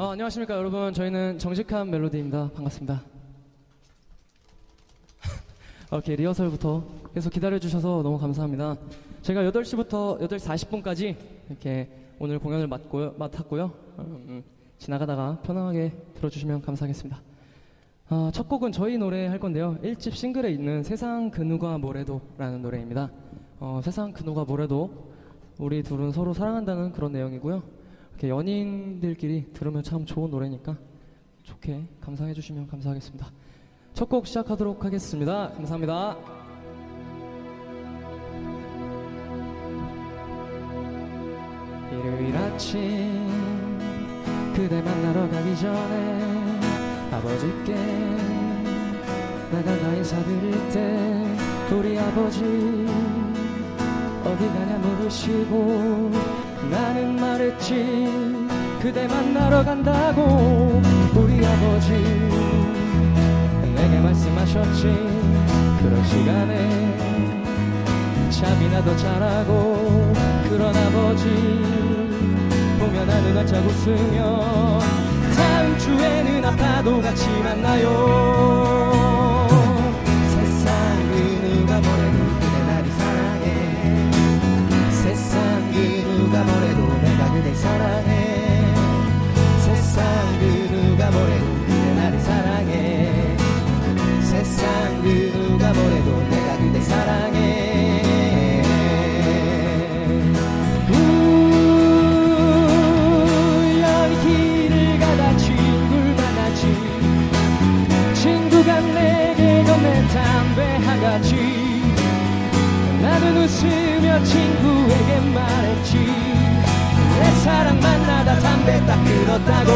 아, 안녕하십니까 여러분. 저희는 정직한 멜로디입니다. 반갑습니다. 오케이 리허설부터 계속 기다려주셔서 너무 감사합니다. 제가 8시부터 8시 40분까지 이렇게 오늘 공연을 맡고, 맡았고요. 음, 음, 지나가다가 편안하게 들어주시면 감사하겠습니다. 아, 첫 곡은 저희 노래 할 건데요. 1집 싱글에 있는 세상 그 누가 뭐래도 라는 노래입니다. 어, 세상 그 누가 뭐래도 우리 둘은 서로 사랑한다는 그런 내용이고요 이렇게 연인들끼리 들으면 참 좋은 노래니까 좋게 감상해 주시면 감사하겠습니다. 첫 곡 시작하도록 하겠습니다. 감사합니다. 일요일 아침 그대 만나러 가기 전에 아버지께 나가가 인사드릴 때 우리 아버지 어디 가냐 물으시고 나는 말했지. 그대 만나러 간다고 우리 아버지 내게 말씀하셨지. 그런 시간에 잠이나 더 잘하고 그런 아버지 보면 나는 활짝 웃으며 다음 주에는 아파도 같이 만나요 친구에게 말했지. 내 사랑 만나다 담배 딱 끊었다고.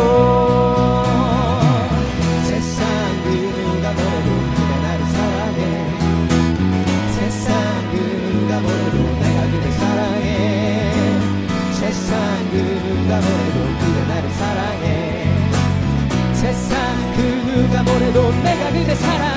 세상 그 누가 뭐래도 그대 나를 사랑해. 세상 그 누가 뭐래도 내가 그대 사랑해. 세상 그 누가 뭐래도 그대 나를 사랑해. 세상 그 누가 뭐래도 내가 그대 사랑해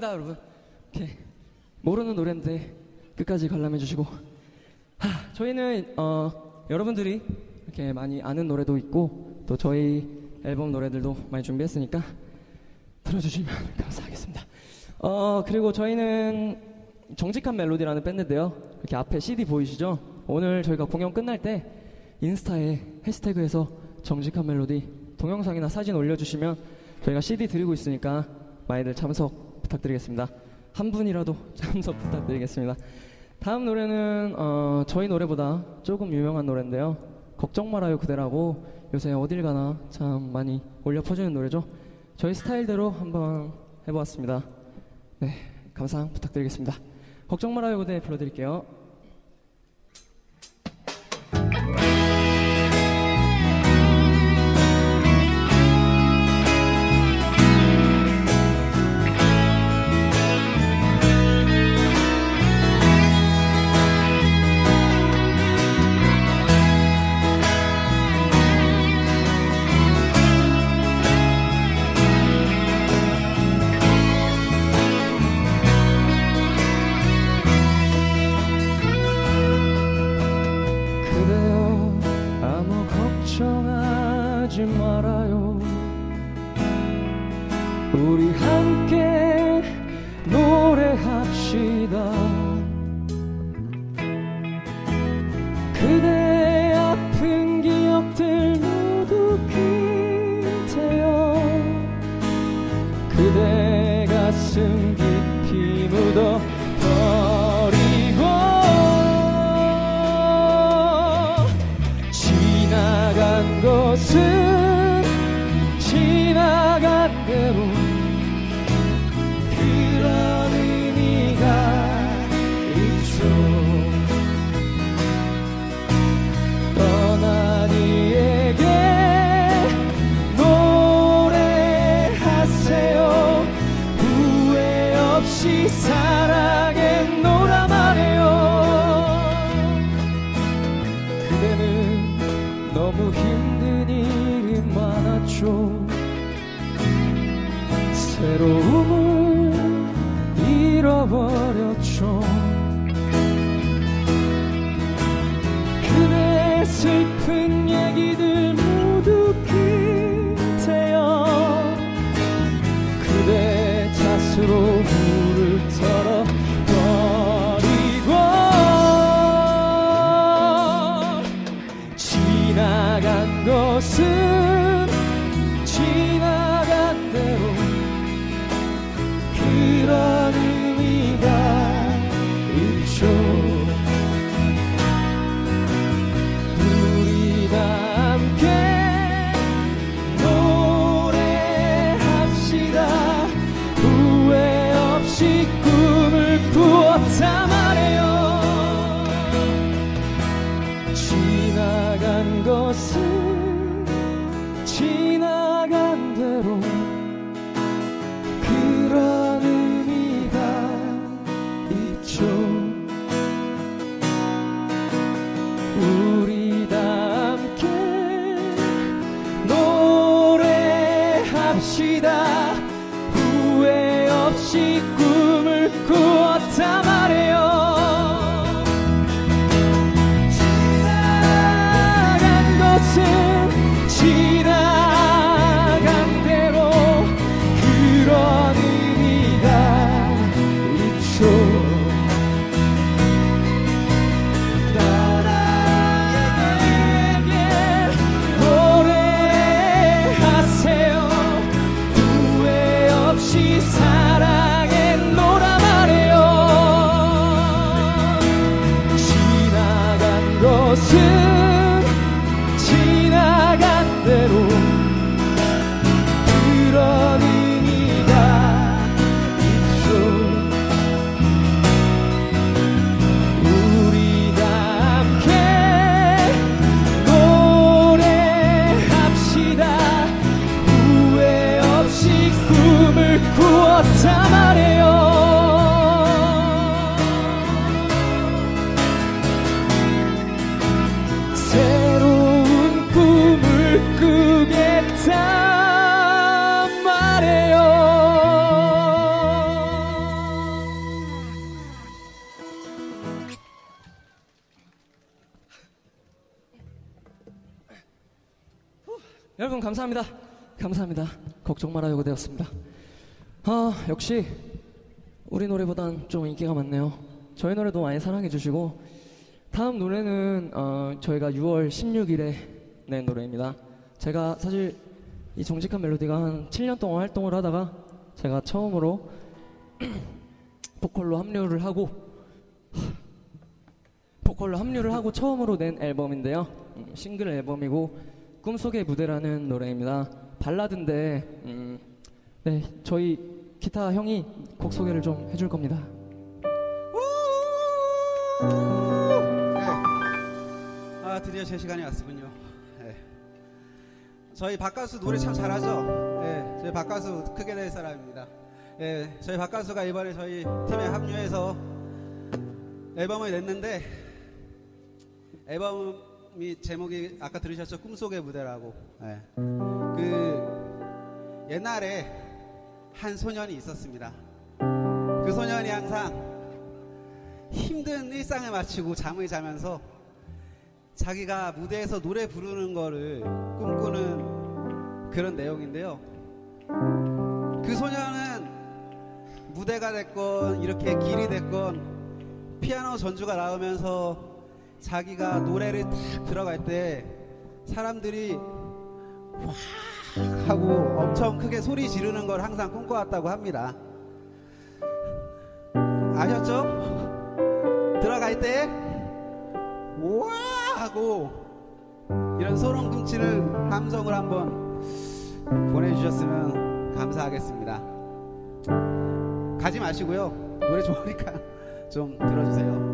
감사합니다 여러분. 이렇게 모르는 노래인데 끝까지 관람해 주시고. 하, 저희는 어, 여러분들이 이렇게 많이 아는 노래도 있고 또 저희 앨범 노래들도 많이 준비했으니까 들어주시면 감사하겠습니다. 어 그리고 저희는 정직한 멜로디라는 밴드인데요. 이렇게 앞에 CD 보이시죠? 오늘 저희가 공연 끝날 때 인스타에 해시태그에서 정직한 멜로디 동영상이나 사진 올려주시면 저희가 CD 드리고 있으니까 많이들 참석 부탁드리겠습니다. 한 분이라도 참석 부탁드리겠습니다. 다음 노래는 어, 저희 노래보다 조금 유명한 노래인데요. 걱정 말아요 그대라고 요새 어딜 가나 참 많이 올려 퍼지는 노래죠. 저희 스타일대로 한번 해보았습니다. 네, 감상 부탁드리겠습니다. 걱정 말아요 그대 불러드릴게요. 새로움을 잃어버렸죠. 그대 슬 감사합니다. 감사합니다. 걱정 말아요 그대였습니다. 아 역시 우리 노래보단 좀 인기가 많네요. 저희 노래도 많이 사랑해 주시고 다음 노래는 어, 저희가 6월 16일에 낸 노래입니다. 제가 사실 이 정직한 멜로디가 한 7년 동안 활동을 하다가 제가 처음으로 보컬로 합류를 하고 보컬로 합류를 하고 처음으로 낸 앨범인데요. 음, 싱글 앨범이고 꿈속의 무대라는 노래입니다. 발라드인데 음, 네 저희 기타 형이 곡 소개를 좀 해줄 겁니다. 네. 아 드디어 제 시간이 왔군요. 네. 저희 박가수 노래 참 잘하죠. 네. 저희 박가수 크게 낼 사람입니다. 네. 저희 박가수가 이번에 저희 팀에 합류해서 앨범을 냈는데 앨범 이 제목이 아까 들으셨죠? 꿈속의 무대라고. 네. 그 옛날에 한 소년이 있었습니다. 그 소년이 항상 힘든 일상을 마치고 잠을 자면서 자기가 무대에서 노래 부르는 거를 꿈꾸는 그런 내용인데요. 그 소녀는 무대가 됐건 이렇게 길이 됐건 피아노 전주가 나오면서 자기가 노래를 딱 들어갈 때 사람들이 확 하고 엄청 크게 소리 지르는 걸 항상 꿈꿔왔다고 합니다. 아셨죠? 들어갈 때, 와! 하고, 이런 소름 꿈치는 함성을 한번 보내주셨으면 감사하겠습니다. 가지 마시고요. 노래 좋으니까 좀 들어주세요.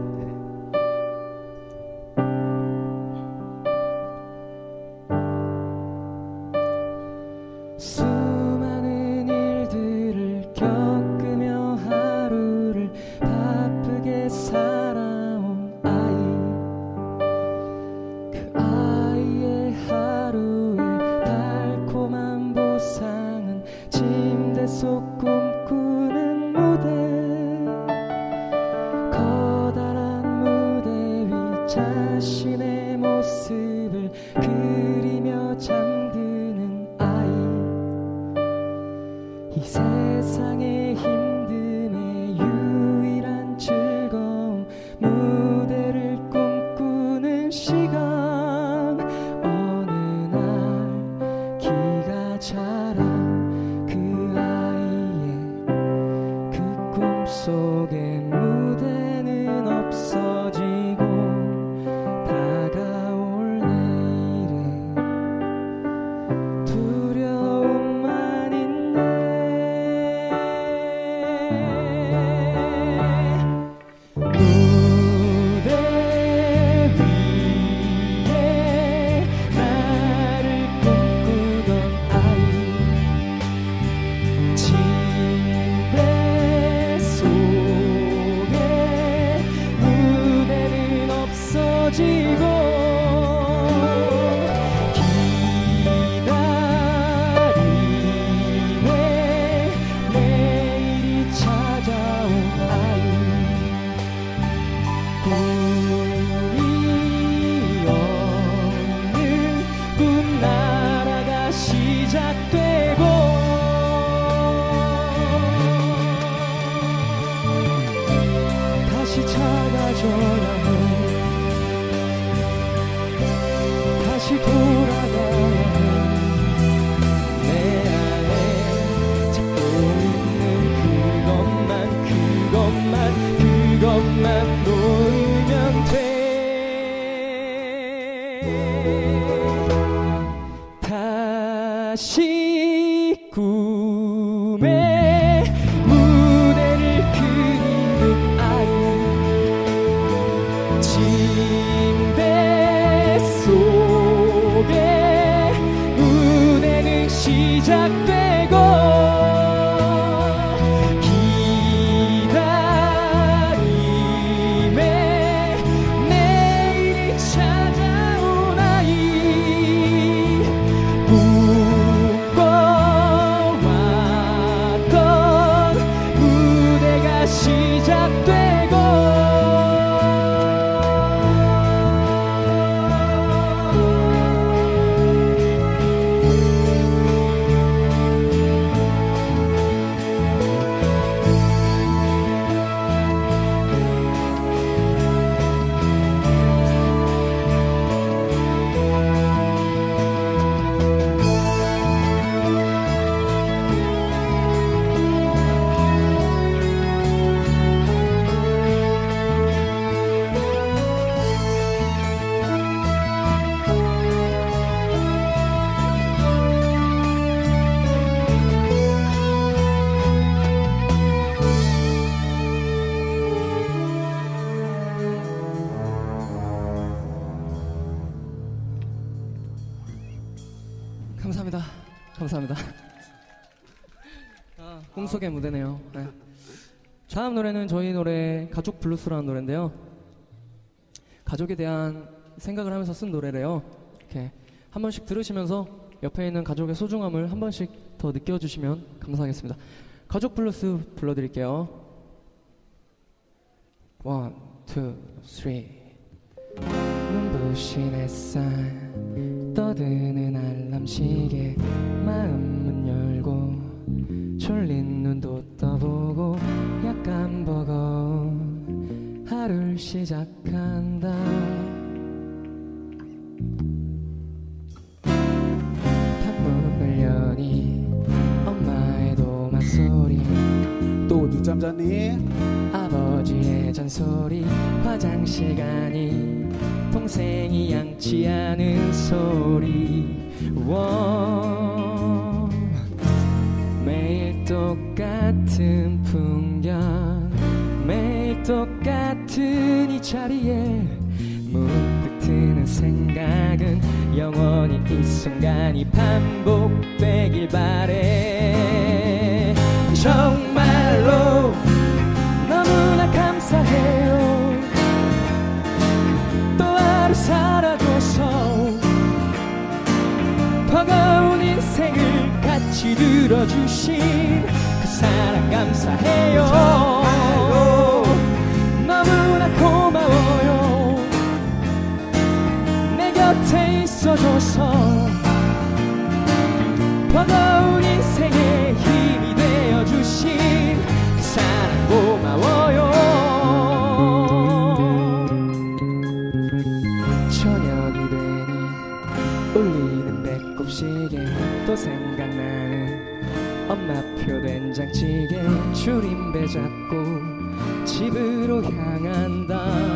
꿈속의 무대네요. 네. 다음 노래는 저희 노래 가족 블루스라는 노래인데요. 가족에 대한 생각을 하면서 쓴 노래래요. 이렇게 한 번씩 들으시면서 옆에 있는 가족의 소중함을 한 번씩 더 느껴주시면 감사하겠습니다. 가족 블루스 불러드릴게요. One, two, three. 눈부신 햇살 떠드는 알람 시계 졸린 눈도 떠보고 약간 버거운 하루를 시작한다. 방문을 여니 엄마의 도마 소리. 또 늦잠 잤니? 아버지의 잔소리. 화장실 가니 동생이 양치하는 소리. 워 같은 풍경 매일 똑같은 이 자리에 문득 드는 생각은 영원히 이 순간이 반복되길 바래. 정말로 너무나 감사해요. 또 하루 살아줘서 버거운 인생을 같이 들어주신 그 사랑 감사해요. 너무나 고마워요. 내 곁에 있어줘서 버거운 인생에 힘이 되어주신 그 사랑 고마워요 된장찌개 줄임배 잡고 집으로 향한다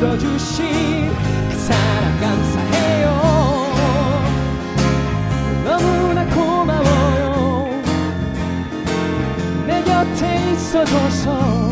들어주신 그 사랑 감사해요. 너무나 고마워요. 내 곁에 있어줘서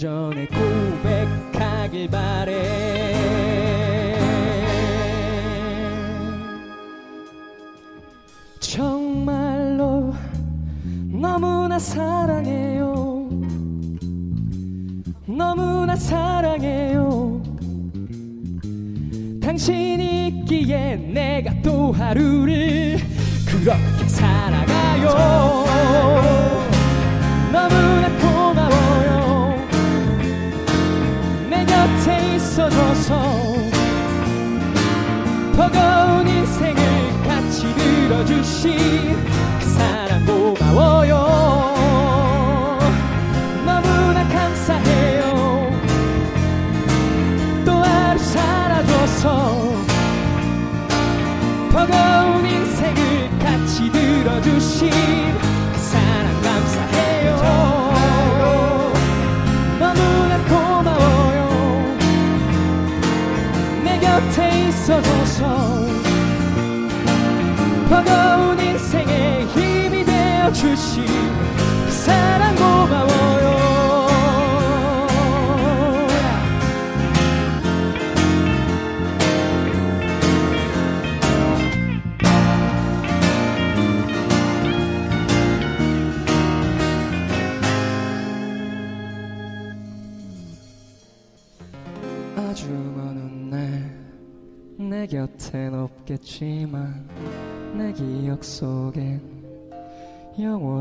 전에 고백하길 바래. 정말로 너무나 사랑해요. 너무나 사랑해요. 당신이 있기에 내가 또 하루를 그렇게 살아가요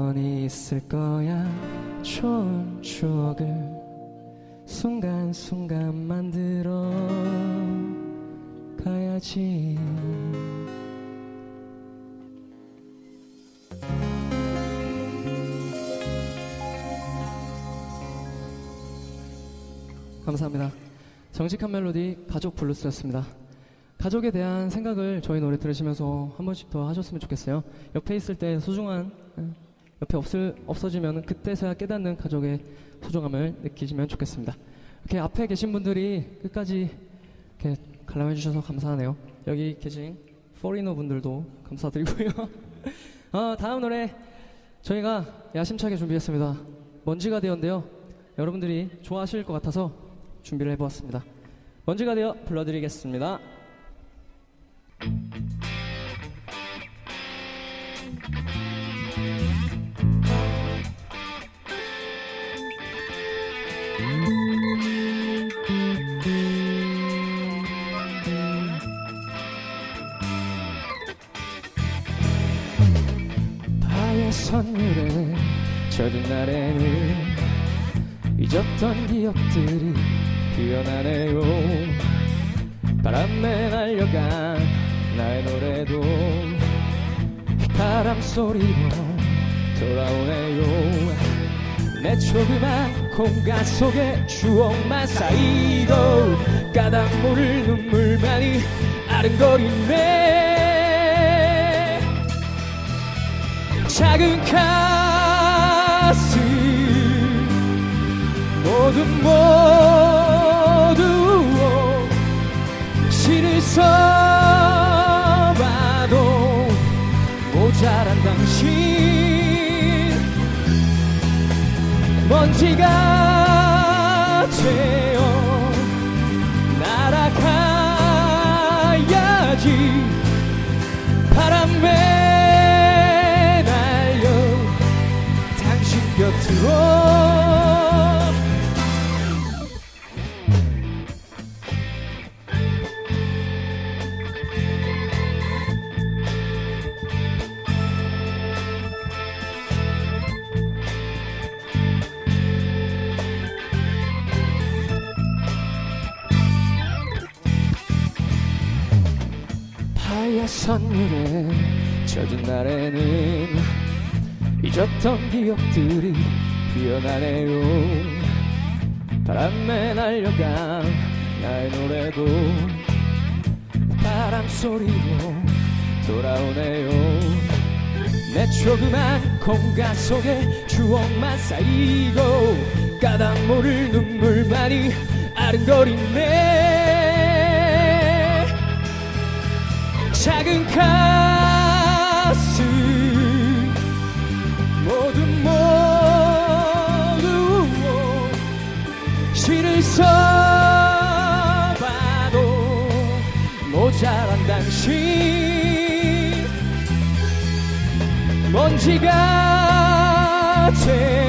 영원히 있을 거야 좋은 추억을 순간순간 만들어 가야지 감사합니다. 정직한 멜로디 가족 블루스였습니다. 가족에 대한 생각을 저희 노래 들으시면서 한 번씩 더 하셨으면 좋겠어요. 옆에 있을 때 소중한 예, 옆에 없을 없어지면 그때서야 깨닫는 가족의 소중함을 느끼시면 좋겠습니다. 이렇게 앞에 계신 분들이 끝까지 이렇게 관람해 주셔서 감사하네요. 여기 계신 포리너 분들도 감사드리고요. 어, 다음 노래 저희가 야심차게 준비했습니다. 먼지가 되었는데요. 여러분들이 좋아하실 것 같아서 준비를 해보았습니다. 먼지가 되어 불러드리겠습니다. 선율에 젖은 날에는 잊었던 기억들이 피어나네요. 바람에 날려간 나의 노래도 바람 소리로 돌아오네요. 내 조그만 공간 속에 추억만 쌓이고 까닭 모를 눈물만이 아른거리네 작은 가슴. 모두 모두 신을 써봐도 모자란 당신. 먼지가 되 하얀 선율에 젖은 날에는 잊었던 기억들이 피어나네요. 바람에 날려간 나의 노래도 바람 소리로 돌아오네요. 내 조그만 공간 속에 추억만 쌓이고 까닭 모를 눈물만이 아른거리네. 작은 가슴 써봐도 모자란 당신 먼지가 되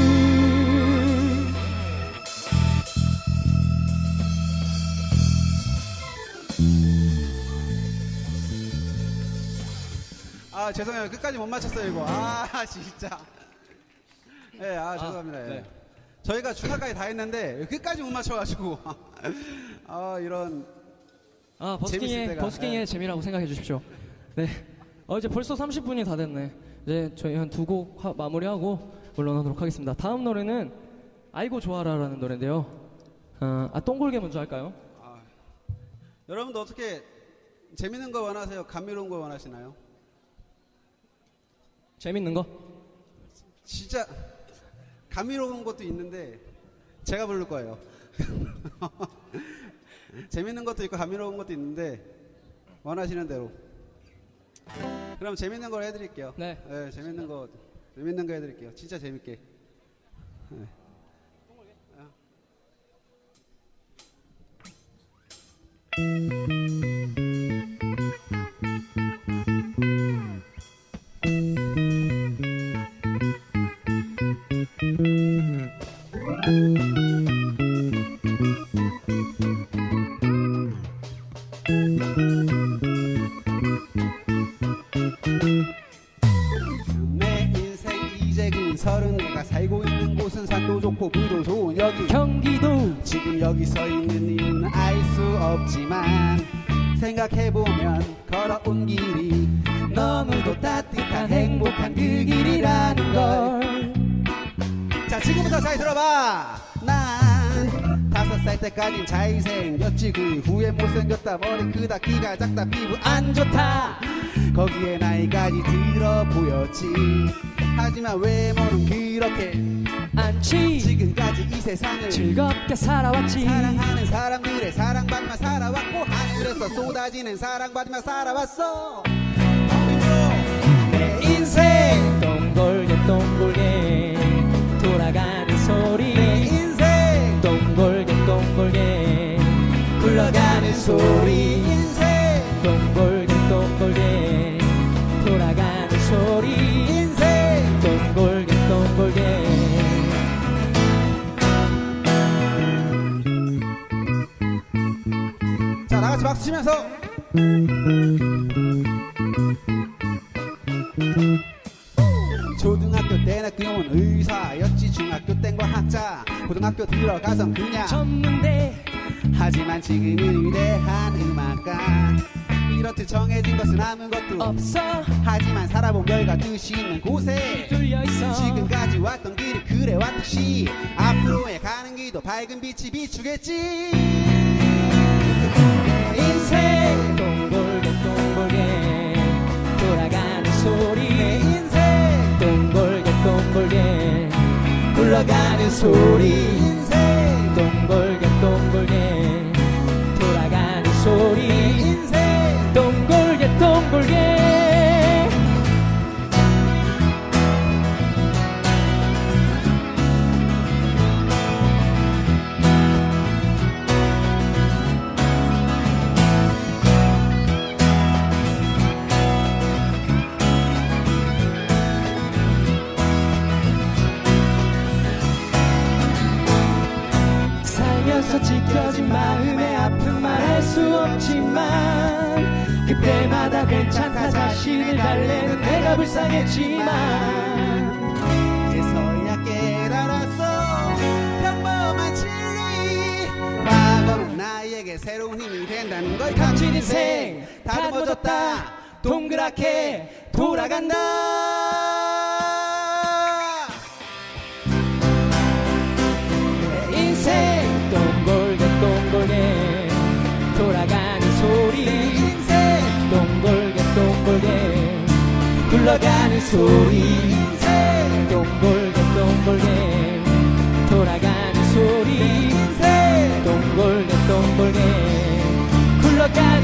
아 죄송해요 끝까지 못 맞췄어요 이거 아 진짜 예, 아 죄송합니다 예. 네. 저희가 중간까지 다 했는데 끝까지 못 맞춰가지고 아 이런 아 버스킹의 버스킹의 네. 재미라고 생각해 주십시오. 네. 어 이제 벌써 30분이 다 됐네. 이제 저희 한 두 곡 마무리하고 물러나도록 하겠습니다. 다음 노래는 아이고 좋아라라는 노래인데요. 어, 아 똥골개 먼저 할까요? 아, 여러분도 어떻게 재밌는 거 원하세요? 감미로운 거 원하시나요? 재밌는 거? 진짜 감미로운 것도 있는데 제가 부를 거예요. 재밌는 것도 있고 감미로운 것도 있는데 원하시는 대로. 그럼 재밌는 걸 해드릴게요. 네. 재밌는 거 재밌는 거 해드릴게요. 진짜 재밌게. 네. 어. 사랑하는 사람들의 사랑받으며 살아왔고 하늘에서 쏟아지는 사랑받으며 살아왔어. 내 인생 동글게 동글게 돌아가는 소리. 내 인생 동글게 동글게 굴러가는 소리 박수 치면서. 초등학교 때는 그놈은 의사였지 중학교 땐 과 학자. 고등학교 들어가선 그냥 전문대 하지만 지금은 위대한 음악가. 이렇듯 정해진 것은 아무것도 없어. 하지만 살아본 결과 뜻이 있는 곳에 뚫려 있어. 지금까지 왔던 길이 그래 왔듯이 앞으로의 가는 길도 밝은 빛이 비추겠지 굴러가는 소리. 인생. 동글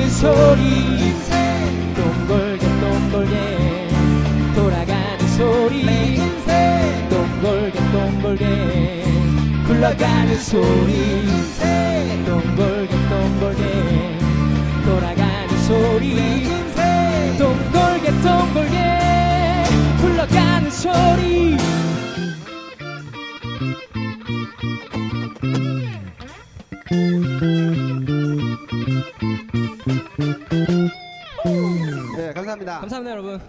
소리. 인생 동글게 동글게 돌아가는 소리. 내 인생 동글게 동글게 굴러가는 소리. 인생 동글게 동글게 돌아가는 소리. 인생 동글게 동글게 굴러가는 소리 감사합니다 여러분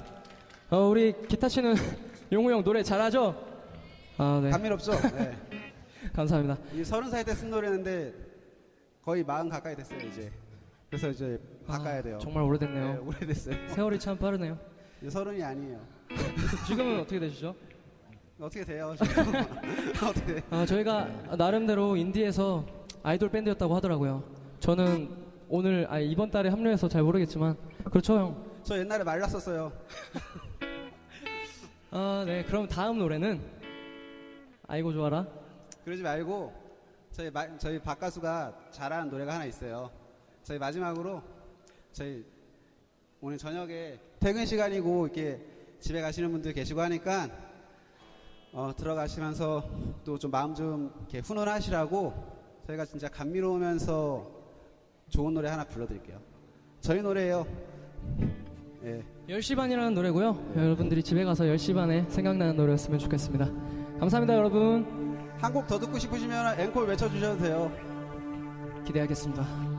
어, 우리 기타 치는 용우 형 노래 잘하죠? 아 네 감미롭죠 네. 감사합니다 이 서른 살 때 쓴 노래인데 거의 마흔 가까이 됐어요 이제 그래서 이제 바꿔야 돼요 아, 정말 오래됐네요 네, 오래됐어요 세월이 참 빠르네요 서른이 아니에요 지금은 어떻게 되시죠? 어떻게 돼요 어떻게 돼요? 아, 저희가 나름대로 인디에서 아이돌 밴드였다고 하더라고요. 저는 오늘 아 이번 달에 합류해서 잘 모르겠지만 그렇죠 형. 저 옛날에 말랐었어요 아 네 그럼 다음 노래는 아이고 좋아라. 그러지 말고 저희 마, 저희 박가수가 잘하는 노래가 하나 있어요. 저희 마지막으로 저희 오늘 저녁에 퇴근 시간이고 이렇게 집에 가시는 분들 계시고 하니까 어, 들어가시면서 또 좀 마음 좀 이렇게 훈훈하시라고 저희가 진짜 감미로우면서 좋은 노래 하나 불러드릴게요. 저희 노래예요. 예. 10시 반이라는 노래고요. 여러분들이 집에 가서 10시 반에 생각나는 노래였으면 좋겠습니다. 감사합니다 여러분. 한 곡 더 듣고 싶으시면 앵콜 외쳐주셔도 돼요. 기대하겠습니다.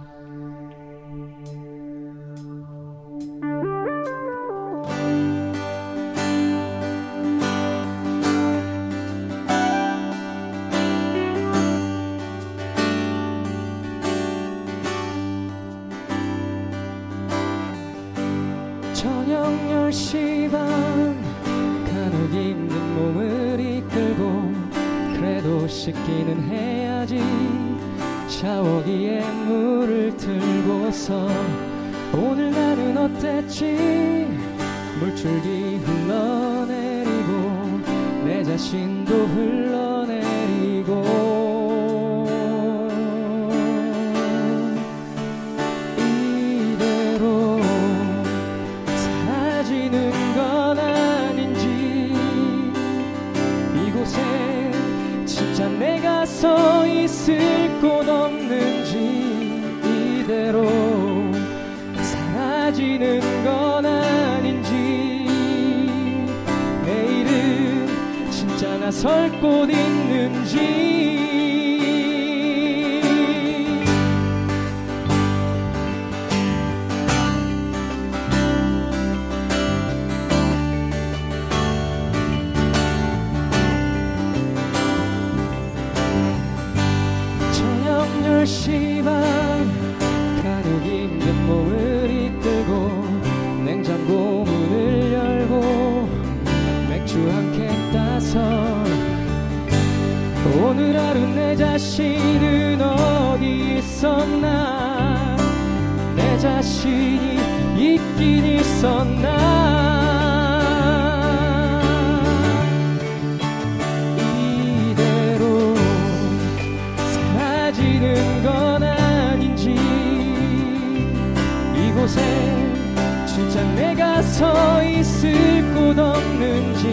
진짜 내가 서 있을 곳 없는지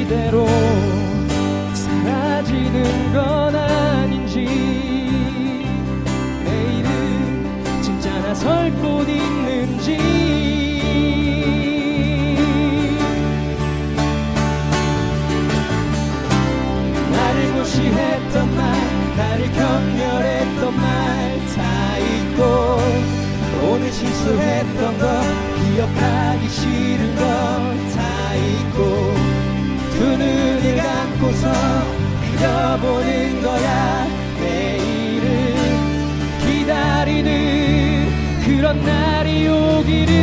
이대로 사라지는 건 아닌지. 내일은 진짜 나설 곳 있는지. 나를 무시했던 말 나를 경 실수했던 걸 기억하기 싫은 걸 다 잊고 두 눈을 감고서 그려보는 거야. 내일을 기다리는 그런 날이 오기를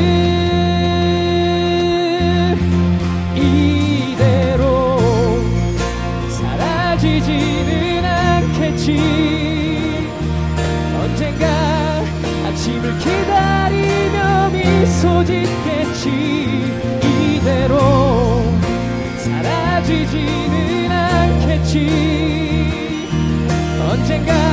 이대로 사라지지는 않겠지. 언젠가 아침을 기다리 소짓겠지 이대로 사라지지는 않겠지. 언젠가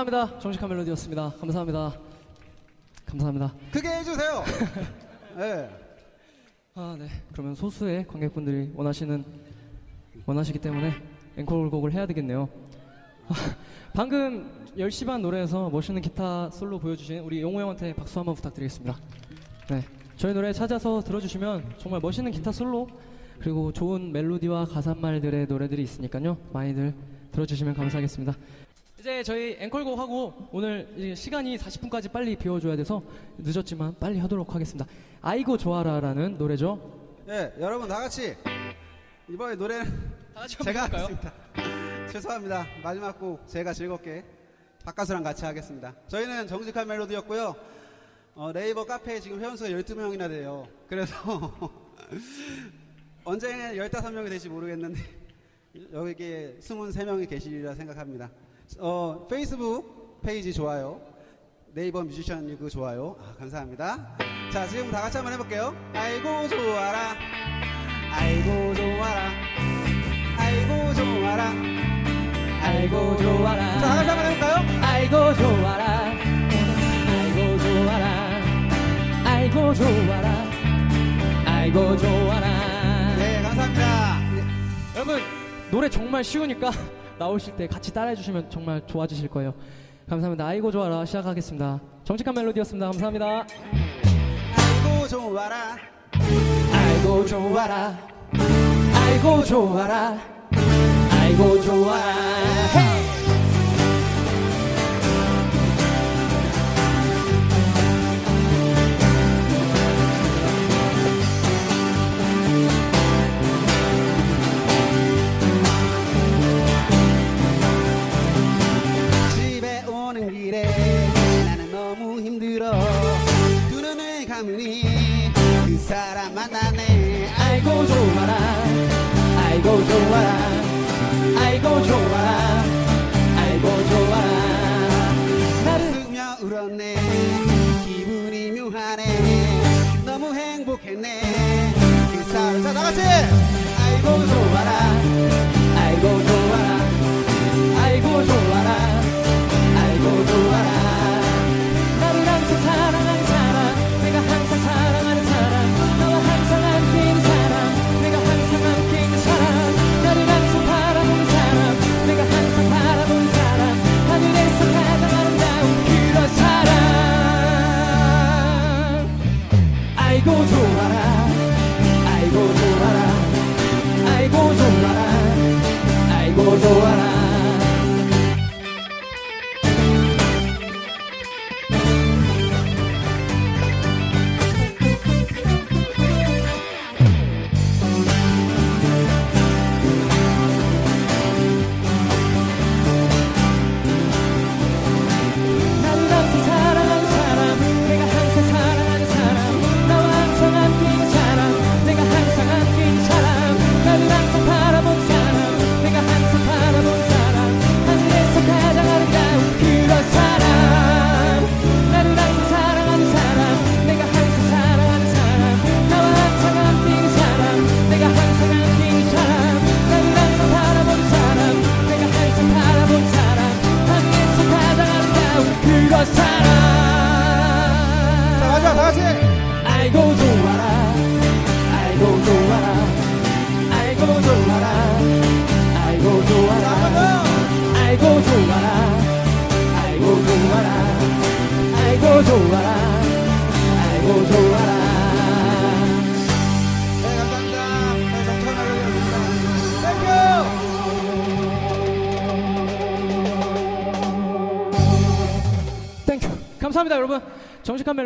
감사합니다. 정식한 멜로디였습니다. 감사합니다. 감사합니다. 크게 해주세요. 네. 아, 네. 그러면 소수의 관객분들이 원하시는 원하시기 때문에 앵콜곡을 해야 되겠네요. 방금 10시 반 노래에서 멋있는 기타 솔로 보여주신 우리 용호 형한테 박수 한번 부탁드리겠습니다. 네. 저희 노래 찾아서 들어주시면 정말 멋있는 기타 솔로 그리고 좋은 멜로디와 가사말들의 노래들이 있으니까요. 많이들 들어주시면 감사하겠습니다. 이제 저희 앵콜곡 하고 오늘 시간이 40분까지 빨리 비워줘야 돼서 늦었지만 빨리 하도록 하겠습니다. 아이고 좋아라라는 노래죠. 예, 여러분 다 같이 이번에 같이 제가 하겠습니다. 죄송합니다. 마지막 곡 제가 즐겁게 박가수랑 같이 하겠습니다. 저희는 정직한 멜로디였고요. 어, 네이버 카페에 지금 회원수가 12명이나 돼요. 그래서 언제 15명이 될지 모르겠는데 여기에 23명이 계시리라 생각합니다. 어, 페이스북 페이지 좋아요. 네이버 뮤지션 리그 좋아요. 아, 감사합니다. 자, 지금 다 같이 한번 해볼게요. 아이고 좋아라. 아이고 좋아라. 아이고 좋아라. 아이고 좋아라. 자, 다 같이 한번 해볼까요? 아이고 좋아라. 아이고 좋아라. 아이고 좋아라. 아이고 좋아라. 네, 감사합니다. 네. 여러분 노래 정말 쉬우니까 나오실 때 같이 따라해 주시면 정말 좋아지실 거예요. 감사합니다. 아이고 좋아라 시작하겠습니다. 정직한 멜로디였습니다. 감사합니다. 아이고 좋아라. 아이고 좋아라. 아이고 좋아라. 아이고 좋아라. 좋아라. 아이고 좋아라. 나를 웃으며 울었네 기분이 묘하네 너무 행복했네 그 사람 자 다같이 아이고 좋아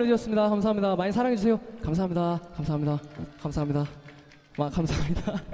멜로디였습니다. 감사합니다. 많이 사랑해주세요. 감사합니다. 감사합니다. 감사합니다. 와 감사합니다